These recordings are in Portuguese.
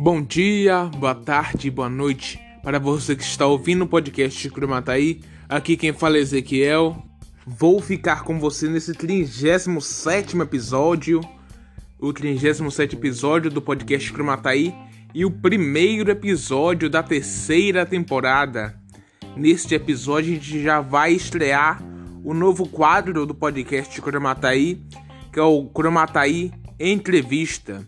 Bom dia, boa tarde, boa noite para você que está ouvindo o podcast Cromataí. Aqui quem fala é Ezequiel. Vou ficar com você nesse 37 episódio, o 37 episódio do podcast Cromataí e o primeiro episódio da terceira temporada. Neste episódio a gente já vai estrear o novo quadro do podcast Cromataí, que é o Cromataí Entrevista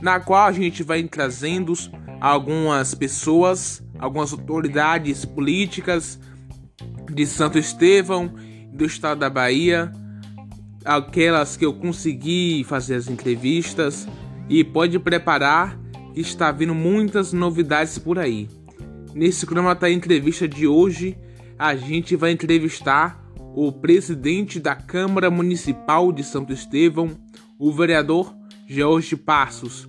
na qual a gente vai trazendo algumas pessoas, algumas autoridades políticas de Santo Estevão, do estado da Bahia, aquelas que eu consegui fazer as entrevistas e pode preparar que está vindo muitas novidades por aí. Nesse Cromata Entrevista de hoje, a gente vai entrevistar o presidente da Câmara Municipal de Santo Estevão, o vereador George Passos,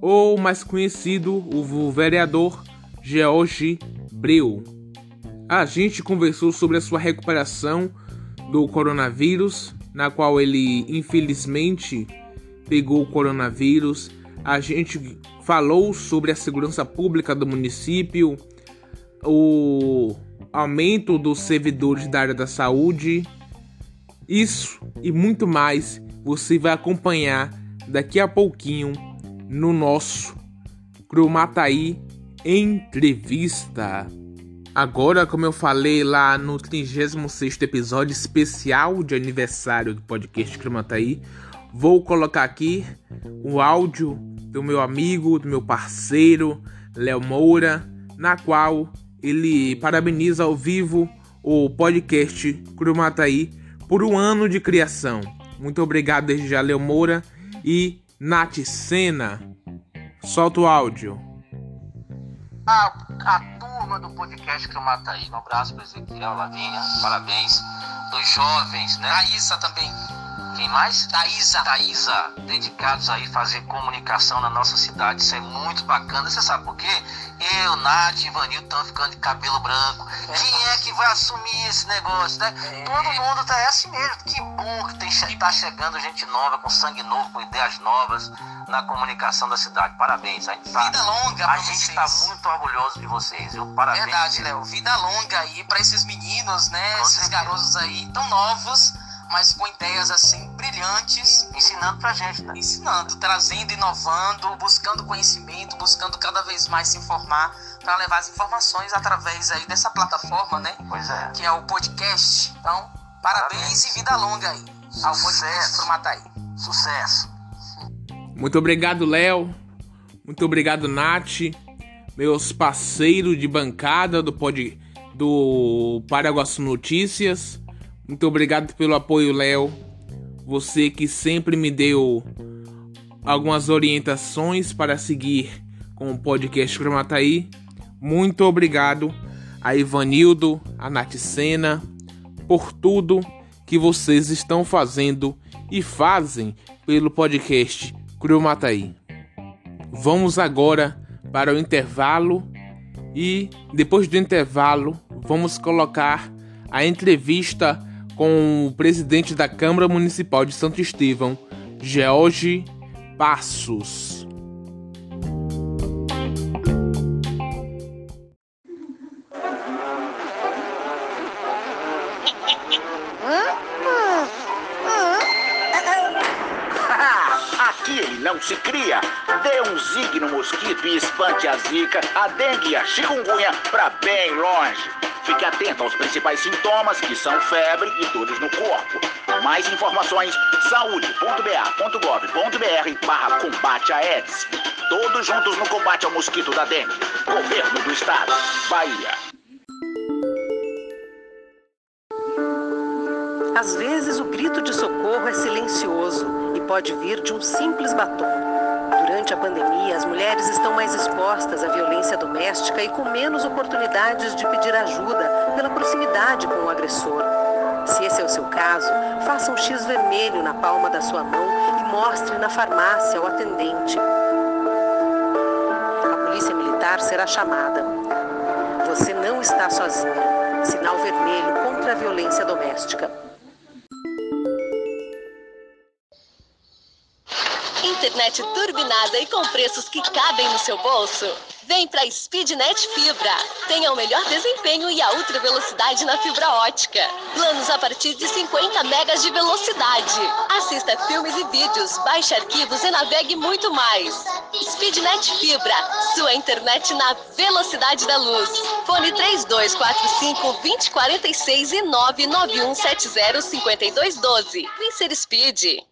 ou mais conhecido, o vereador George Breu. A gente conversou sobre a sua recuperação do coronavírus, na qual ele infelizmente pegou o coronavírus. A gente falou sobre a segurança pública do município, o aumento dos servidores da área da saúde. Isso e muito mais você vai acompanhar daqui a pouquinho no nosso Cromataí Entrevista. Agora, como eu falei lá no 36 episódio especial de aniversário do podcast Cromataí, vou colocar aqui o áudio do meu amigo, do meu parceiro, Léo Moura, na qual ele parabeniza ao vivo o podcast Cromataí por um ano de criação. Muito obrigado desde já, Léo Moura, e Nath Sena. Solta o áudio. A, a turma do podcast que eu mato aí. Um abraço para Ezequiel, Lavinha, parabéns. Dos jovens, né? A Isa também quem mais? Thaisa. Thaisa, dedicados aí a fazer comunicação na nossa cidade. Isso é muito bacana. Você sabe por quê? Eu, Nath e Vanil estão ficando de cabelo branco. É Quem é que vai assumir esse negócio, né? É. Todo mundo tá é assim mesmo. Que bom que tem, tá chegando gente nova, com sangue novo, com ideias novas na comunicação da cidade. Parabéns. A gente tá, Vida longa A gente está muito orgulhoso de vocês, viu? Parabéns. Verdade, Léo. Vida longa aí para esses meninos, né? Com esses certeza. garotos aí tão novos mas com ideias assim brilhantes, ensinando pra gente, né? Ensinando, trazendo, inovando, buscando conhecimento, buscando cada vez mais se informar para levar as informações através aí dessa plataforma, né? Pois é. Que é o podcast. Então, parabéns, parabéns. e vida longa aí Sucesso. ao podcast pro Mataí. Sucesso. Muito obrigado, Léo. Muito obrigado, Nath. Meus parceiros de bancada do pod do Paraguaçu Notícias. Muito obrigado pelo apoio, Léo. Você que sempre me deu algumas orientações para seguir com o podcast Cromataí. Muito obrigado a Ivanildo, a Naticena, por tudo que vocês estão fazendo e fazem pelo podcast Cromataí. Vamos agora para o intervalo e depois do intervalo vamos colocar a entrevista com o presidente da Câmara Municipal de Santo Estevão, George Passos. Aqui não se cria. Dê um zig no mosquito e espante a zika, a dengue e a chikungunya para bem longe. Fique atento aos principais sintomas, que são febre e dores no corpo. Mais informações, saúde.ba.gov.br barra combate a Aedes. Todos juntos no combate ao mosquito da dengue. Governo do Estado. Bahia. Às vezes o grito de socorro é silencioso e pode vir de um simples batom. Durante a pandemia, as mulheres estão mais expostas à violência doméstica e com menos oportunidades de pedir ajuda pela proximidade com o agressor. Se esse é o seu caso, faça um X vermelho na palma da sua mão e mostre na farmácia ao atendente. A polícia militar será chamada. Você não está sozinha. Sinal vermelho contra a violência doméstica. Internet turbinada e com preços que cabem no seu bolso? Vem para Speednet Fibra. Tenha o melhor desempenho e a ultra velocidade na fibra ótica. Planos a partir de 50 megas de velocidade. Assista filmes e vídeos, baixe arquivos e navegue muito mais. Speednet Fibra, sua internet na velocidade da luz. Fone 3245 2046 e 99170 5212. Vem ser Speed.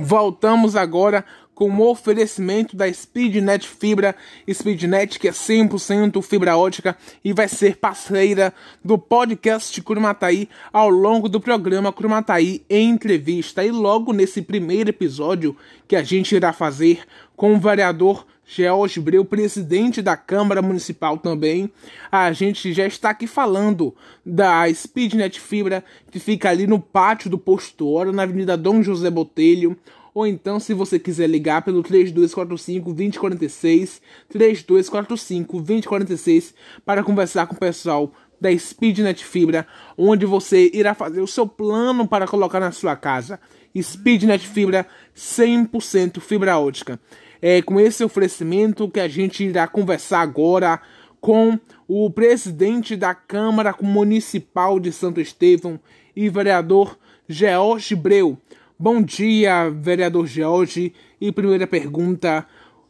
Voltamos agora com o oferecimento da Speednet Fibra, Speednet que é 100% fibra ótica e vai ser parceira do podcast Curumataí ao longo do programa Curumataí entrevista. E logo nesse primeiro episódio que a gente irá fazer com o vereador George Breu, presidente da Câmara Municipal também. A gente já está aqui falando da Speednet Fibra, que fica ali no pátio do Hora, na Avenida Dom José Botelho. Ou então, se você quiser ligar pelo 3245-2046, 3245-2046, para conversar com o pessoal da Speednet Fibra, onde você irá fazer o seu plano para colocar na sua casa. Speednet Fibra 100% fibra ótica. É com esse oferecimento que a gente irá conversar agora com o presidente da Câmara Municipal de Santo Estevão e vereador George Breu. Bom dia, vereador George. E primeira pergunta: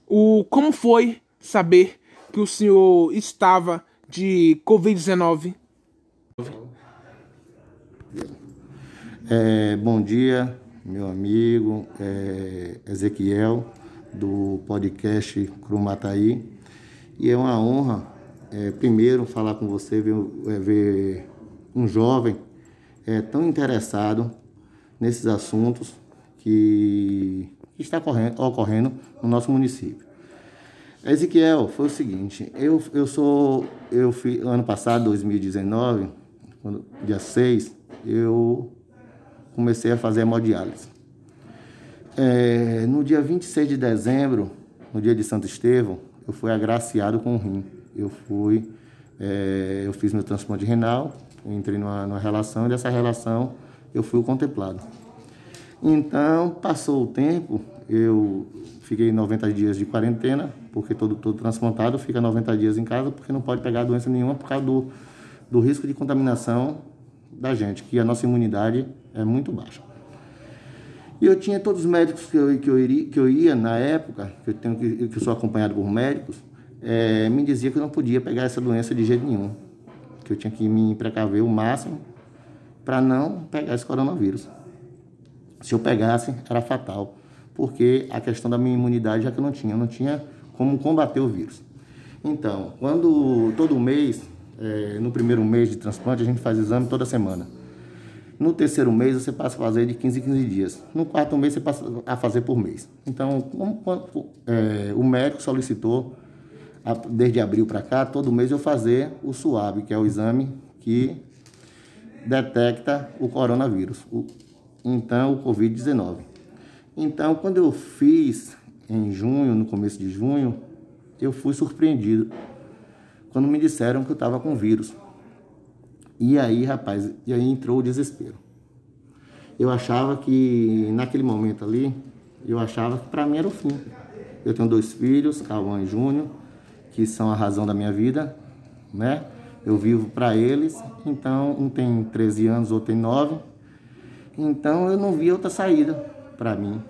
o como foi saber que o senhor estava de Covid-19? É, bom dia, meu amigo é, Ezequiel, do podcast Crumataí. E é uma honra, é, primeiro, falar com você, ver, é, ver um jovem é, tão interessado nesses assuntos que, está ocorrendo, ocorrendo no nosso município. Ezequiel, foi o seguinte, eu, eu sou, eu fui, ano passado, 2019, quando, dia 6, eu comecei a fazer hemodiálise. É, no dia 26 de dezembro, no dia de Santo Estevão, eu fui agraciado com o rim. Eu fui, é, eu fiz meu transplante renal, entrei numa, numa relação e dessa relação eu fui contemplado. Então, passou o tempo, eu fiquei 90 dias de quarentena, porque todo, todo transplantado fica 90 dias em casa, porque não pode pegar doença nenhuma por causa do, do risco de contaminação da gente, que a nossa imunidade é muito baixa. E eu tinha todos os médicos que eu, que eu, iria, que eu ia na época, que eu, tenho, que, que sou acompanhado por médicos, é, me dizia que eu não podia pegar essa doença de jeito nenhum, que eu tinha que me precaver o máximo para não pegar esse coronavírus. Se eu pegasse, era fatal, porque a questão da minha imunidade já que eu não tinha, eu não tinha como combater o vírus. Então, quando todo mês, é, no primeiro mês de transplante, a gente faz exame toda semana. No terceiro mês, você passa a fazer de 15 em 15 dias. No quarto mês, você passa a fazer por mês. Então, como, é, o médico solicitou, desde abril para cá, todo mês eu fazer o SUAB, que é o exame que detecta o coronavírus, o, então o Covid-19. Então, quando eu fiz em junho, no começo de junho, eu fui surpreendido quando me disseram que eu estava com vírus. E aí, rapaz, e aí entrou o desespero. Eu achava que naquele momento ali, eu achava que para mim era o fim. Eu tenho dois filhos, Cauã e Júnior, que são a razão da minha vida, né? Eu vivo para eles, então um tem 13 anos, outro tem 9. Então eu não vi outra saída para mim.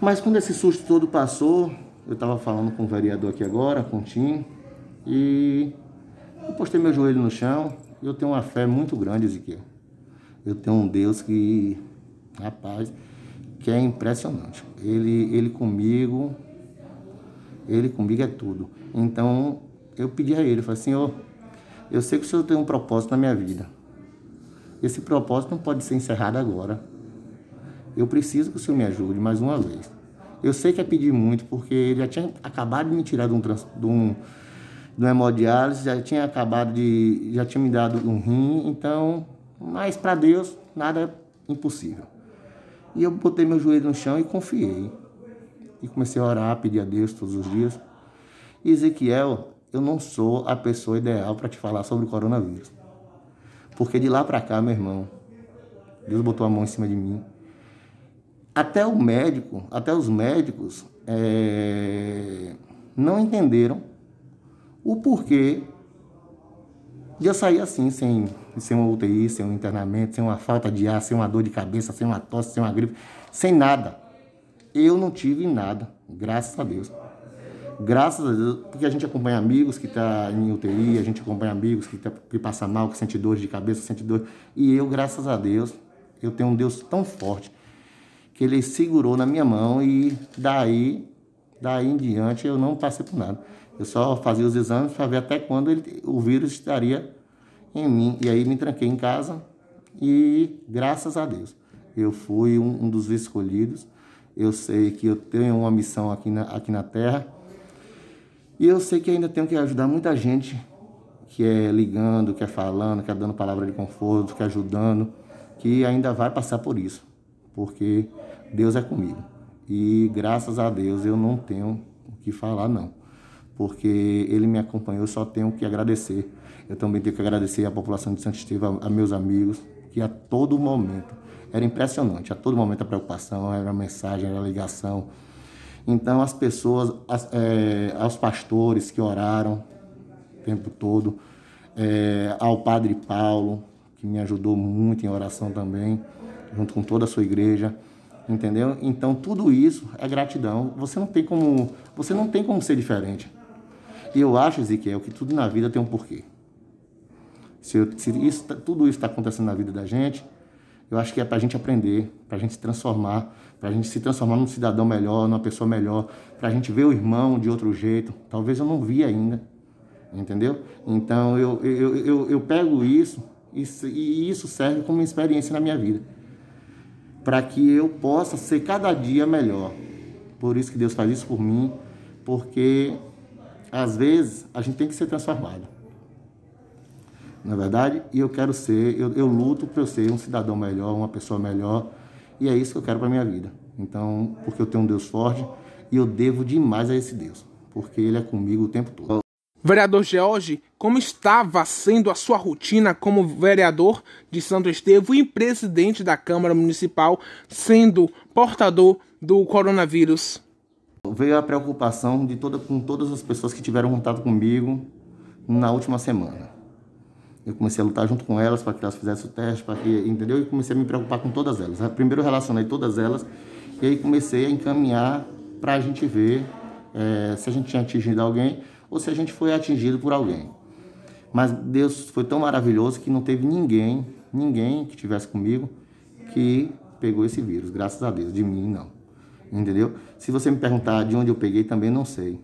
Mas quando esse susto todo passou, eu estava falando com o vereador aqui agora, com o Tim, e eu postei meu joelho no chão. Eu tenho uma fé muito grande, Ezequiel. Eu tenho um Deus que, rapaz, que é impressionante. Ele, ele comigo, ele comigo é tudo. Então eu pedi a ele, falei, Senhor, eu sei que o Senhor tem um propósito na minha vida. Esse propósito não pode ser encerrado agora. Eu preciso que o Senhor me ajude mais uma vez. Eu sei que é pedir muito, porque ele já tinha acabado de me tirar de um, de um, um hemodiálise, já tinha acabado de. já tinha me dado um rim, então. Mas para Deus, nada impossível. E eu botei meu joelho no chão e confiei. E comecei a orar, pedir a Deus todos os dias. E Ezequiel, eu não sou a pessoa ideal para te falar sobre o coronavírus. Porque de lá para cá, meu irmão, Deus botou a mão em cima de mim. Até o médico, até os médicos é, não entenderam o porquê de eu sair assim, sem, sem uma UTI, sem um internamento, sem uma falta de ar, sem uma dor de cabeça, sem uma tosse, sem uma gripe, sem nada. Eu não tive nada, graças a Deus. Graças a Deus, porque a gente acompanha amigos que estão tá em UTI, a gente acompanha amigos que, tá, que passa mal, que sente dor de cabeça, sente dor. E eu, graças a Deus, eu tenho um Deus tão forte que ele segurou na minha mão e daí, daí em diante eu não passei por nada. Eu só fazia os exames para ver até quando ele, o vírus estaria em mim. E aí me tranquei em casa e graças a Deus eu fui um, um dos escolhidos. Eu sei que eu tenho uma missão aqui na, aqui na Terra e eu sei que ainda tenho que ajudar muita gente que é ligando, que é falando, que é dando palavra de conforto, que é ajudando, que ainda vai passar por isso, porque Deus é comigo. E graças a Deus eu não tenho o que falar, não. Porque Ele me acompanhou, só tenho que agradecer. Eu também tenho que agradecer à população de Santo Estevão, a meus amigos, que a todo momento, era impressionante, a todo momento a preocupação, era a mensagem, era a ligação. Então as pessoas, as, é, aos pastores que oraram o tempo todo, é, ao Padre Paulo, que me ajudou muito em oração também, junto com toda a sua igreja, entendeu? Então tudo isso é gratidão. Você não tem como, você não tem como ser diferente. E eu acho, Ezequiel, que tudo na vida tem um porquê. Se, eu, se isso, tudo isso está acontecendo na vida da gente, eu acho que é para a gente aprender, para a gente se transformar, para a gente se transformar num cidadão melhor, numa pessoa melhor, para a gente ver o irmão de outro jeito. Talvez eu não vi ainda, entendeu? Então eu, eu, eu, eu pego isso e, e isso serve como experiência na minha vida para que eu possa ser cada dia melhor. Por isso que Deus faz isso por mim, porque às vezes a gente tem que ser transformado. Na é verdade, e eu quero ser, eu, eu luto para eu ser um cidadão melhor, uma pessoa melhor, e é isso que eu quero para minha vida. Então, porque eu tenho um Deus forte e eu devo demais a esse Deus, porque ele é comigo o tempo todo. Vereador George, como estava sendo a sua rotina como vereador de Santo Estevão e presidente da Câmara Municipal, sendo portador do coronavírus? Veio a preocupação de toda, com todas as pessoas que tiveram contato comigo na última semana. Eu comecei a lutar junto com elas para que elas fizessem o teste, para que, entendeu? E comecei a me preocupar com todas elas. Primeiro eu relacionei todas elas e aí comecei a encaminhar para a gente ver é, se a gente tinha atingido alguém ou se a gente foi atingido por alguém. Mas Deus foi tão maravilhoso que não teve ninguém, ninguém que tivesse comigo que pegou esse vírus, graças a Deus, de mim não. Entendeu? Se você me perguntar de onde eu peguei, também não sei.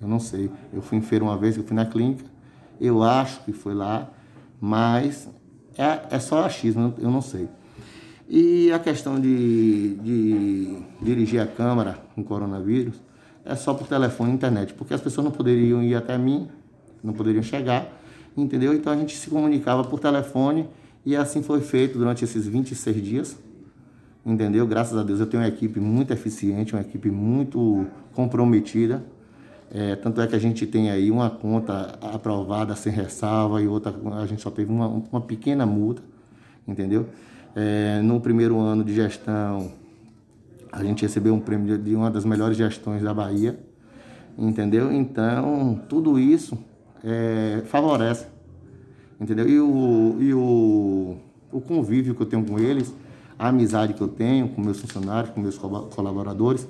Eu não sei. Eu fui feira uma vez, eu fui na clínica, eu acho que foi lá, mas é, é só achismo, eu não sei. E a questão de, de dirigir a câmara com coronavírus, é só por telefone e internet, porque as pessoas não poderiam ir até mim, não poderiam chegar, entendeu? Então a gente se comunicava por telefone e assim foi feito durante esses 26 dias, entendeu? Graças a Deus eu tenho uma equipe muito eficiente, uma equipe muito comprometida. É, tanto é que a gente tem aí uma conta aprovada sem ressalva e outra a gente só teve uma, uma pequena multa, entendeu? É, no primeiro ano de gestão a gente recebeu um prêmio de uma das melhores gestões da Bahia, entendeu? Então, tudo isso é, favorece, entendeu? E, o, e o, o convívio que eu tenho com eles, a amizade que eu tenho com meus funcionários, com meus colaboradores,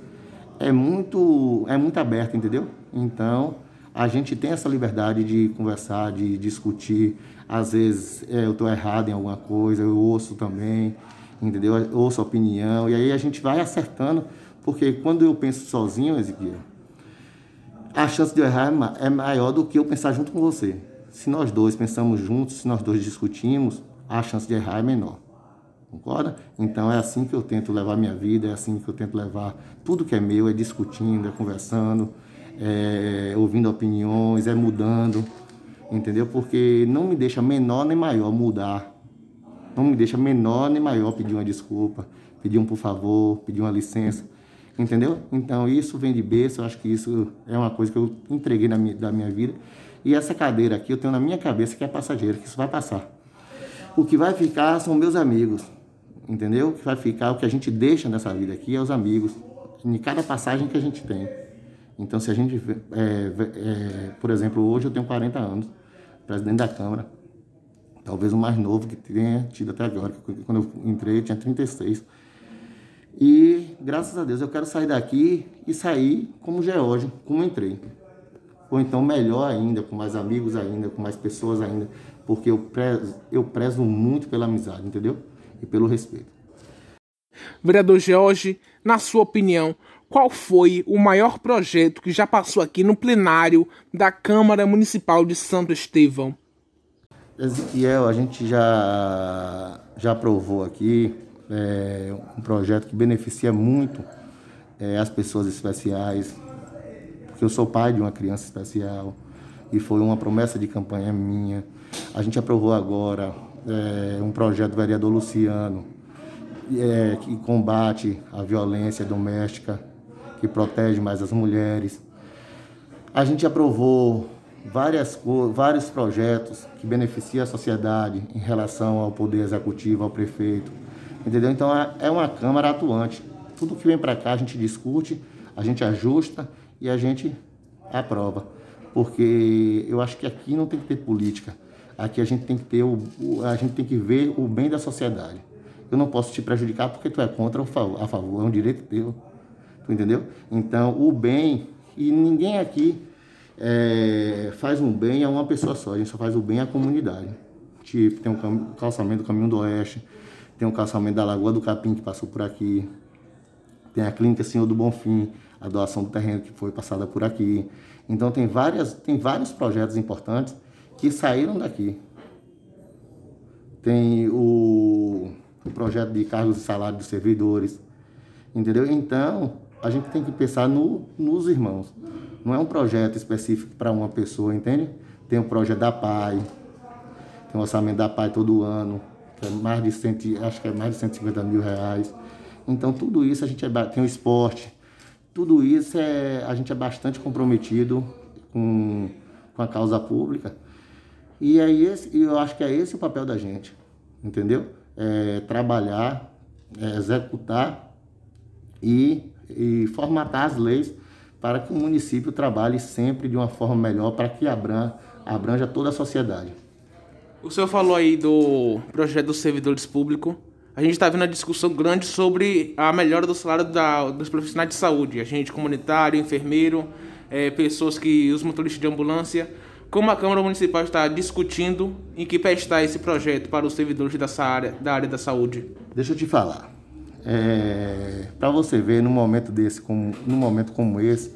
é muito, é muito aberta, entendeu? Então, a gente tem essa liberdade de conversar, de discutir. Às vezes é, eu estou errado em alguma coisa, eu ouço também entendeu? Ouço a opinião, e aí a gente vai acertando, porque quando eu penso sozinho, Ezequiel, a chance de eu errar é, é maior do que eu pensar junto com você. Se nós dois pensamos juntos, se nós dois discutimos, a chance de errar é menor. Concorda? Então é assim que eu tento levar minha vida, é assim que eu tento levar tudo que é meu, é discutindo, é conversando, é ouvindo opiniões, é mudando, entendeu? Porque não me deixa menor nem maior mudar não me deixa menor nem maior pedir uma desculpa, pedir um por favor, pedir uma licença. Entendeu? Então isso vem de berço, eu acho que isso é uma coisa que eu entreguei na minha, da minha vida. E essa cadeira aqui eu tenho na minha cabeça que é passageira, que isso vai passar. O que vai ficar são meus amigos, entendeu? Que vai ficar, o que a gente deixa nessa vida aqui é os amigos, em cada passagem que a gente tem. Então, se a gente, é, é, por exemplo, hoje eu tenho 40 anos, presidente da Câmara, talvez o mais novo que tenha tido até agora, quando eu entrei eu tinha 36. E graças a Deus eu quero sair daqui e sair como Geórgio, como entrei. Ou então melhor ainda, com mais amigos ainda, com mais pessoas ainda, porque eu prezo, eu prezo muito pela amizade, entendeu? E pelo respeito. Vereador George, na sua opinião, qual foi o maior projeto que já passou aqui no plenário da Câmara Municipal de Santo Estevão? Ezequiel, a gente já, já aprovou aqui é, um projeto que beneficia muito é, as pessoas especiais, porque eu sou pai de uma criança especial e foi uma promessa de campanha minha. A gente aprovou agora é, um projeto do vereador Luciano é, que combate a violência doméstica, que protege mais as mulheres. A gente aprovou várias, vários projetos que beneficiam a sociedade em relação ao poder executivo, ao prefeito, entendeu? Então é, é uma Câmara atuante. Tudo que vem para cá a gente discute, a gente ajusta e a gente aprova. Porque eu acho que aqui não tem que ter política. Aqui a gente tem que ter o, a gente tem que ver o bem da sociedade. Eu não posso te prejudicar porque tu é contra ou a favor, é um direito teu. Tu entendeu? Então, o bem, e ninguém aqui é, faz um bem a uma pessoa só, a gente só faz o bem à comunidade. Tipo, tem um calçamento do Caminho do Oeste, tem um calçamento da Lagoa do Capim que passou por aqui, tem a Clínica Senhor do Bonfim, a doação do terreno que foi passada por aqui. Então tem, várias, tem vários projetos importantes que saíram daqui. Tem o, o projeto de cargos e salários dos servidores, entendeu? Então, a gente tem que pensar no, nos irmãos. Não é um projeto específico para uma pessoa, entende? Tem o projeto da PAI, tem o orçamento da PAI todo ano, que é mais de 100, acho que é mais de 150 mil reais. Então tudo isso a gente é, tem o esporte, tudo isso é, a gente é bastante comprometido com, com a causa pública. E é esse, eu acho que é esse o papel da gente, entendeu? É trabalhar, é executar e, e formatar as leis para que o município trabalhe sempre de uma forma melhor, para que abranja, toda a sociedade. O senhor falou aí do projeto dos servidores públicos. A gente está vendo uma discussão grande sobre a melhora do salário da, dos profissionais de saúde, agente comunitário, enfermeiro, é, pessoas que os motoristas de ambulância. Como a Câmara Municipal está discutindo em que pé está esse projeto para os servidores dessa área, da área da saúde? Deixa eu te falar. É, para você ver num momento desse, como, num momento como esse,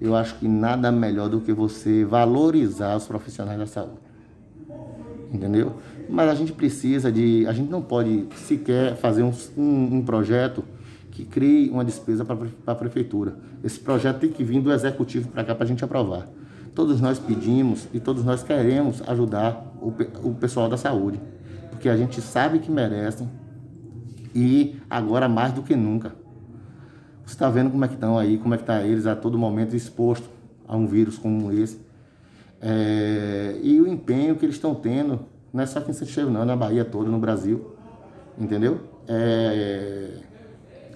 eu acho que nada melhor do que você valorizar os profissionais da saúde. Entendeu? Mas a gente precisa de. A gente não pode sequer fazer um, um, um projeto que crie uma despesa para a prefeitura. Esse projeto tem que vir do executivo para cá para a gente aprovar. Todos nós pedimos e todos nós queremos ajudar o, o pessoal da saúde, porque a gente sabe que merecem, e agora mais do que nunca. Você está vendo como é que estão aí, como é que está eles a todo momento exposto a um vírus como esse. É, e o empenho que eles estão tendo, não é só aqui em Santiago não, na Bahia toda, no Brasil, entendeu? É,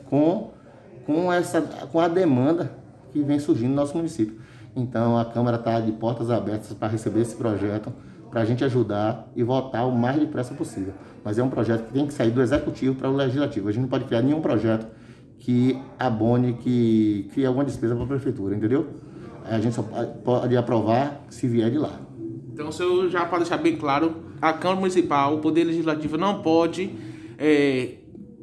com, com, essa, com a demanda que vem surgindo no nosso município. Então a Câmara está de portas abertas para receber esse projeto, para a gente ajudar e votar o mais depressa possível mas é um projeto que tem que sair do executivo para o legislativo. A gente não pode criar nenhum projeto que abone, que crie alguma despesa para a prefeitura, entendeu? A gente só pode aprovar se vier de lá. Então, o senhor já pode deixar bem claro, a Câmara Municipal, o Poder Legislativo não pode é,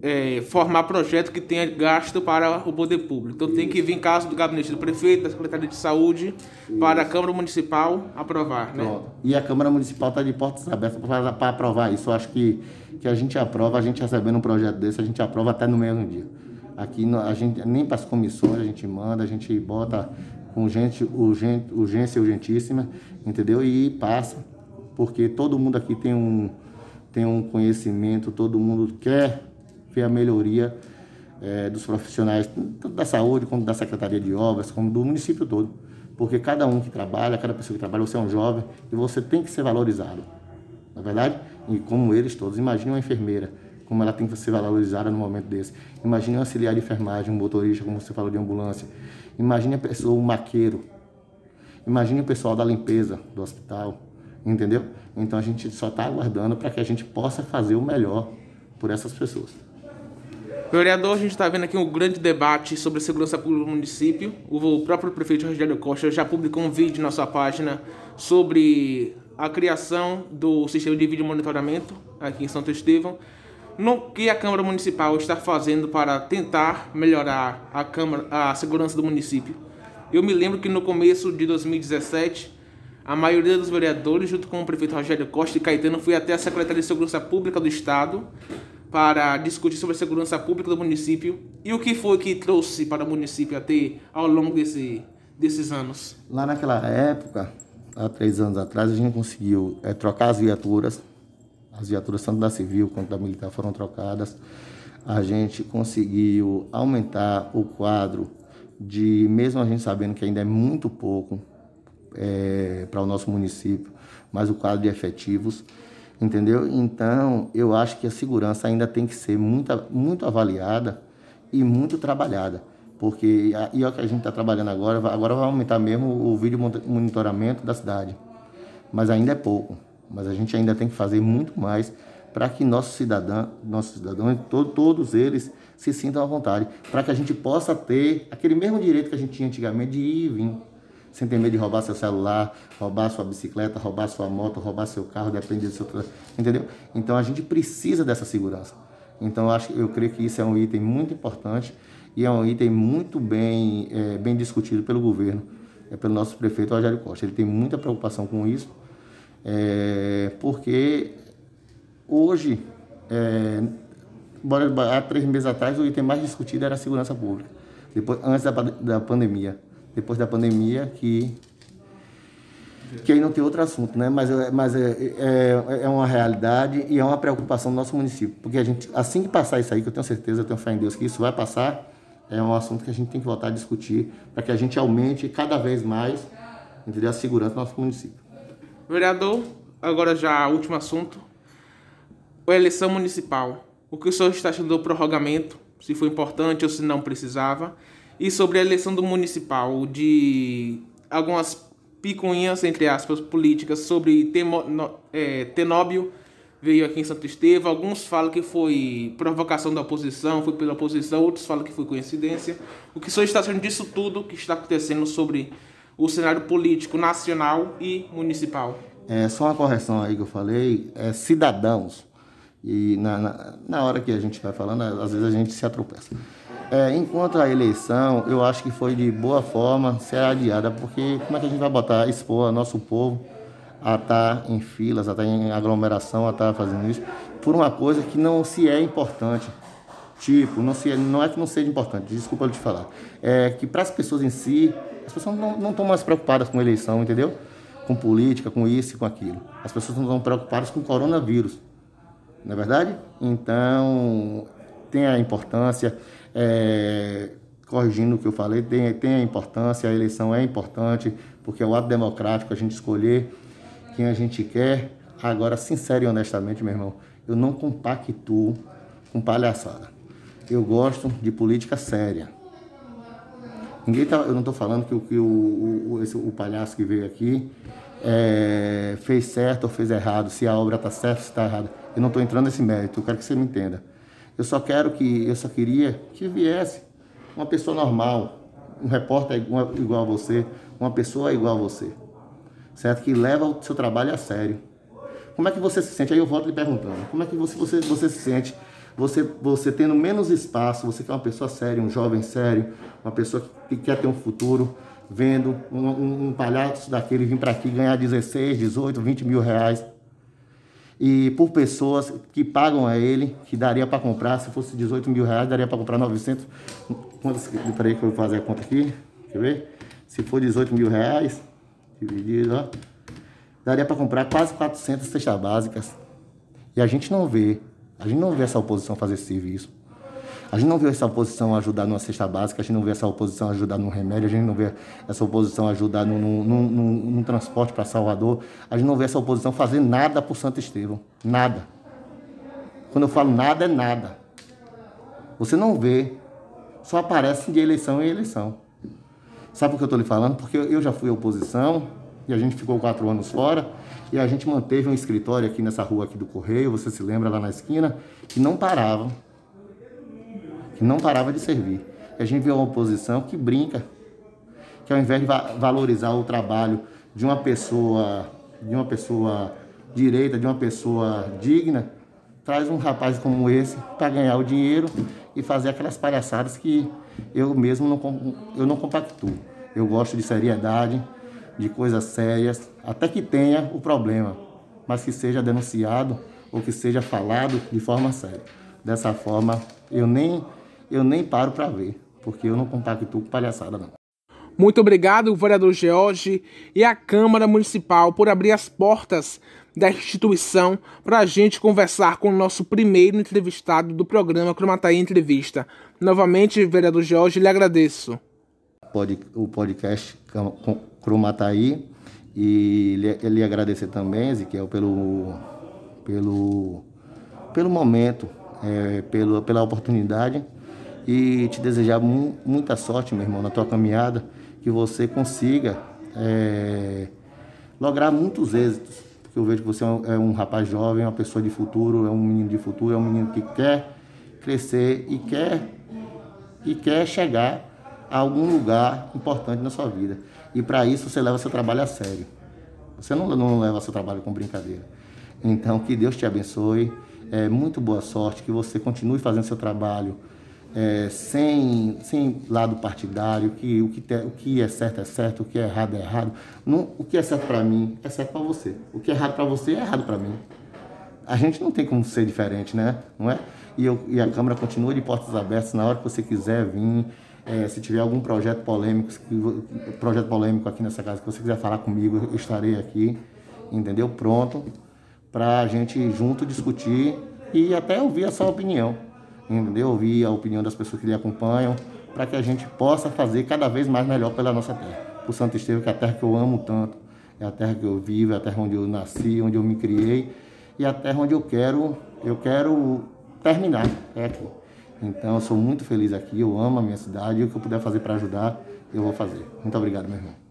é, formar projeto que tenha gasto para o poder público. Então tem que vir caso do gabinete do prefeito, da Secretaria de Saúde, Isso. para a Câmara Municipal aprovar. Né? E a Câmara Municipal está de portas abertas para, para aprovar isso. Eu acho que, que a gente aprova, a gente recebendo um projeto desse, a gente aprova até no mesmo dia. Aqui a gente nem para as comissões a gente manda, a gente bota com urgente, urgente, urgência urgentíssima, entendeu? E passa, porque todo mundo aqui tem um, tem um conhecimento, todo mundo quer ver a melhoria é, dos profissionais, tanto da saúde, como da Secretaria de Obras, como do município todo. Porque cada um que trabalha, cada pessoa que trabalha, você é um jovem e você tem que ser valorizado. é verdade? E como eles todos, imagine uma enfermeira, como ela tem que ser valorizada no momento desse. Imagine um auxiliar de enfermagem, um motorista, como você falou de ambulância. Imagine a pessoa, um maqueiro. Imagine o pessoal da limpeza do hospital, entendeu? Então a gente só está aguardando para que a gente possa fazer o melhor por essas pessoas. Vereador, a gente está vendo aqui um grande debate sobre a segurança pública do município. O próprio prefeito Rogério Costa já publicou um vídeo na sua página sobre a criação do sistema de vídeo monitoramento aqui em Santo Estevão. No que a Câmara Municipal está fazendo para tentar melhorar a, Câmara, a segurança do município. Eu me lembro que no começo de 2017, a maioria dos vereadores, junto com o prefeito Rogério Costa e Caetano, foi até a Secretaria de Segurança Pública do Estado para discutir sobre a segurança pública do município e o que foi que trouxe para o município até ao longo desse, desses anos. Lá naquela época, há três anos atrás, a gente conseguiu é, trocar as viaturas, as viaturas tanto da civil quanto da militar foram trocadas. A gente conseguiu aumentar o quadro de, mesmo a gente sabendo que ainda é muito pouco é, para o nosso município, mas o quadro de efetivos entendeu? Então, eu acho que a segurança ainda tem que ser muito, muito avaliada e muito trabalhada, porque e é o que a gente está trabalhando agora, agora vai aumentar mesmo o vídeo monitoramento da cidade, mas ainda é pouco, mas a gente ainda tem que fazer muito mais para que nossos cidadãos, nossos cidadãos, todos eles se sintam à vontade, para que a gente possa ter aquele mesmo direito que a gente tinha antigamente de ir e vir sem ter medo de roubar seu celular, roubar sua bicicleta, roubar sua moto, roubar seu carro, depende do seu. Entendeu? Então a gente precisa dessa segurança. Então eu, acho, eu creio que isso é um item muito importante e é um item muito bem, é, bem discutido pelo governo, é pelo nosso prefeito Rogério Costa. Ele tem muita preocupação com isso, é, porque hoje, é, há três meses atrás, o item mais discutido era a segurança pública, depois, antes da, da pandemia depois da pandemia, que, que aí não tem outro assunto, né? Mas, é, mas é, é, é uma realidade e é uma preocupação do nosso município. Porque a gente, assim que passar isso aí, que eu tenho certeza, eu tenho fé em Deus que isso vai passar, é um assunto que a gente tem que voltar a discutir para que a gente aumente cada vez mais entendeu? a segurança do nosso município. Vereador, agora já último assunto. A eleição municipal. O que o senhor está achando do prorrogamento? Se foi importante ou se não precisava? E sobre a eleição do municipal, de algumas picuinhas, entre aspas, políticas sobre Temo, no, é, Tenóbio veio aqui em Santo Estevão. Alguns falam que foi provocação da oposição, foi pela oposição, outros falam que foi coincidência. O que só está sendo disso tudo que está acontecendo sobre o cenário político nacional e municipal? É só uma correção aí que eu falei, é cidadãos. E na, na, na hora que a gente vai falando, às vezes a gente se atropeça. É, enquanto a eleição, eu acho que foi de boa forma ser adiada, porque como é que a gente vai botar, expor nosso povo a estar tá em filas, a estar tá em aglomeração, a estar tá fazendo isso, por uma coisa que não se é importante. Tipo, não, se, é, não é que não seja importante, desculpa eu te falar. É que para as pessoas em si, as pessoas não estão mais preocupadas com eleição, entendeu? Com política, com isso e com aquilo. As pessoas não estão preocupadas com coronavírus. Não é verdade? Então, tem a importância é, corrigindo o que eu falei, tem, tem a importância, a eleição é importante, porque é o ato democrático a gente escolher quem a gente quer. Agora, sincero e honestamente, meu irmão, eu não compactuo com palhaçada. Eu gosto de política séria. Ninguém tá, eu não estou falando que, que o, o, esse, o palhaço que veio aqui é, fez certo ou fez errado, se a obra está certa ou está errada. Eu não estou entrando nesse mérito, eu quero que você me entenda. Eu só quero que, eu só queria que viesse uma pessoa normal, um repórter igual, a você, uma pessoa igual a você, certo? Que leva o seu trabalho a sério. Como é que você se sente? Aí eu volto lhe perguntando. Como é que você, você, você se sente? Você, você tendo menos espaço, você que é uma pessoa séria, um jovem sério, uma pessoa que quer ter um futuro, vendo um, um, um palhaço daquele vir para aqui ganhar 16, 18, 20 mil reais e por pessoas que pagam a ele, que daria para comprar, se fosse 18 mil reais, daria para comprar 900. Quantos, peraí que eu vou fazer a conta aqui, quer ver? Se for 18 mil reais, dividido, ó, daria para comprar quase 400 cestas básicas. E a gente não vê, a gente não vê essa oposição fazer esse serviço. A gente não vê essa oposição ajudar numa cesta básica, a gente não vê essa oposição ajudar num remédio, a gente não vê essa oposição ajudar num, num, num, num transporte para Salvador, a gente não vê essa oposição fazer nada por Santo Estevão. Nada. Quando eu falo nada, é nada. Você não vê, só aparece de eleição em eleição. Sabe por que eu estou lhe falando? Porque eu já fui oposição e a gente ficou quatro anos fora e a gente manteve um escritório aqui nessa rua aqui do Correio, você se lembra lá na esquina, que não parava, não parava de servir. E a gente vê uma oposição que brinca, que ao invés de valorizar o trabalho de uma pessoa, de uma pessoa direita, de uma pessoa digna, traz um rapaz como esse para ganhar o dinheiro e fazer aquelas palhaçadas que eu mesmo não, eu não compactuo. Eu gosto de seriedade, de coisas sérias, até que tenha o problema, mas que seja denunciado ou que seja falado de forma séria. Dessa forma, eu nem, eu nem paro para ver, porque eu não compactuo com palhaçada não. Muito obrigado, vereador George e a Câmara Municipal por abrir as portas da instituição para a gente conversar com o nosso primeiro entrevistado do programa Cromataí Entrevista. Novamente, vereador George, lhe agradeço. O podcast Cromataí e lhe, lhe agradecer também, Ezequiel, pelo, pelo, pelo momento, é, pelo, pela oportunidade e te desejar mu muita sorte, meu irmão, na tua caminhada que você consiga é, lograr muitos êxitos. Porque eu vejo que você é um, é um rapaz jovem, uma pessoa de futuro, é um menino de futuro, é um menino que quer crescer e quer, e quer chegar a algum lugar importante na sua vida. E para isso você leva seu trabalho a sério. Você não, não leva seu trabalho com brincadeira. Então, que Deus te abençoe. É, muito boa sorte, que você continue fazendo seu trabalho é, sem, sem lado partidário, que o que, te, o que é certo é certo, o que é errado é errado. Não, o que é certo para mim é certo para você. O que é errado para você é errado para mim. A gente não tem como ser diferente, né? Não é? E, eu, e a Câmara continua de portas abertas na hora que você quiser vir. É, se tiver algum projeto polêmico, projeto polêmico aqui nessa casa que você quiser falar comigo, eu estarei aqui, entendeu? Pronto para a gente junto discutir e até ouvir a sua opinião entendeu? ouvir a opinião das pessoas que lhe acompanham, para que a gente possa fazer cada vez mais melhor pela nossa terra. O Santo Estevão, que é a terra que eu amo tanto, é a terra que eu vivo, é a terra onde eu nasci, onde eu me criei, e a terra onde eu quero, eu quero terminar, é aqui. Então, eu sou muito feliz aqui, eu amo a minha cidade, e o que eu puder fazer para ajudar, eu vou fazer. Muito obrigado, meu irmão.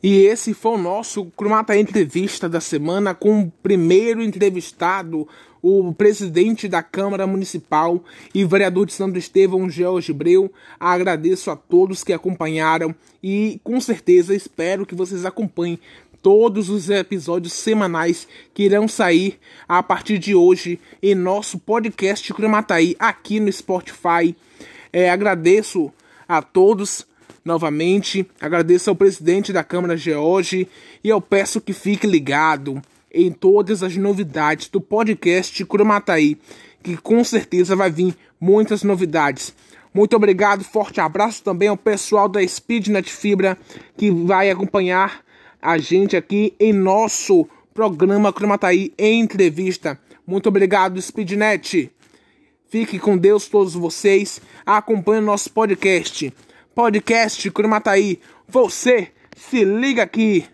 E esse foi o nosso Crumata Entrevista da semana com o primeiro entrevistado o presidente da Câmara Municipal e vereador de Santo Estevão, George Breu. Agradeço a todos que acompanharam e com certeza espero que vocês acompanhem todos os episódios semanais que irão sair a partir de hoje em nosso podcast Cremataí aqui no Spotify. É, agradeço a todos novamente, agradeço ao presidente da Câmara George e eu peço que fique ligado em todas as novidades do podcast Cromataí, que com certeza vai vir muitas novidades. Muito obrigado, forte abraço também ao pessoal da Speednet Fibra que vai acompanhar a gente aqui em nosso programa Cromataí em entrevista. Muito obrigado, Speednet. Fique com Deus todos vocês. Acompanhe nosso podcast. Podcast Cromataí. Você se liga aqui.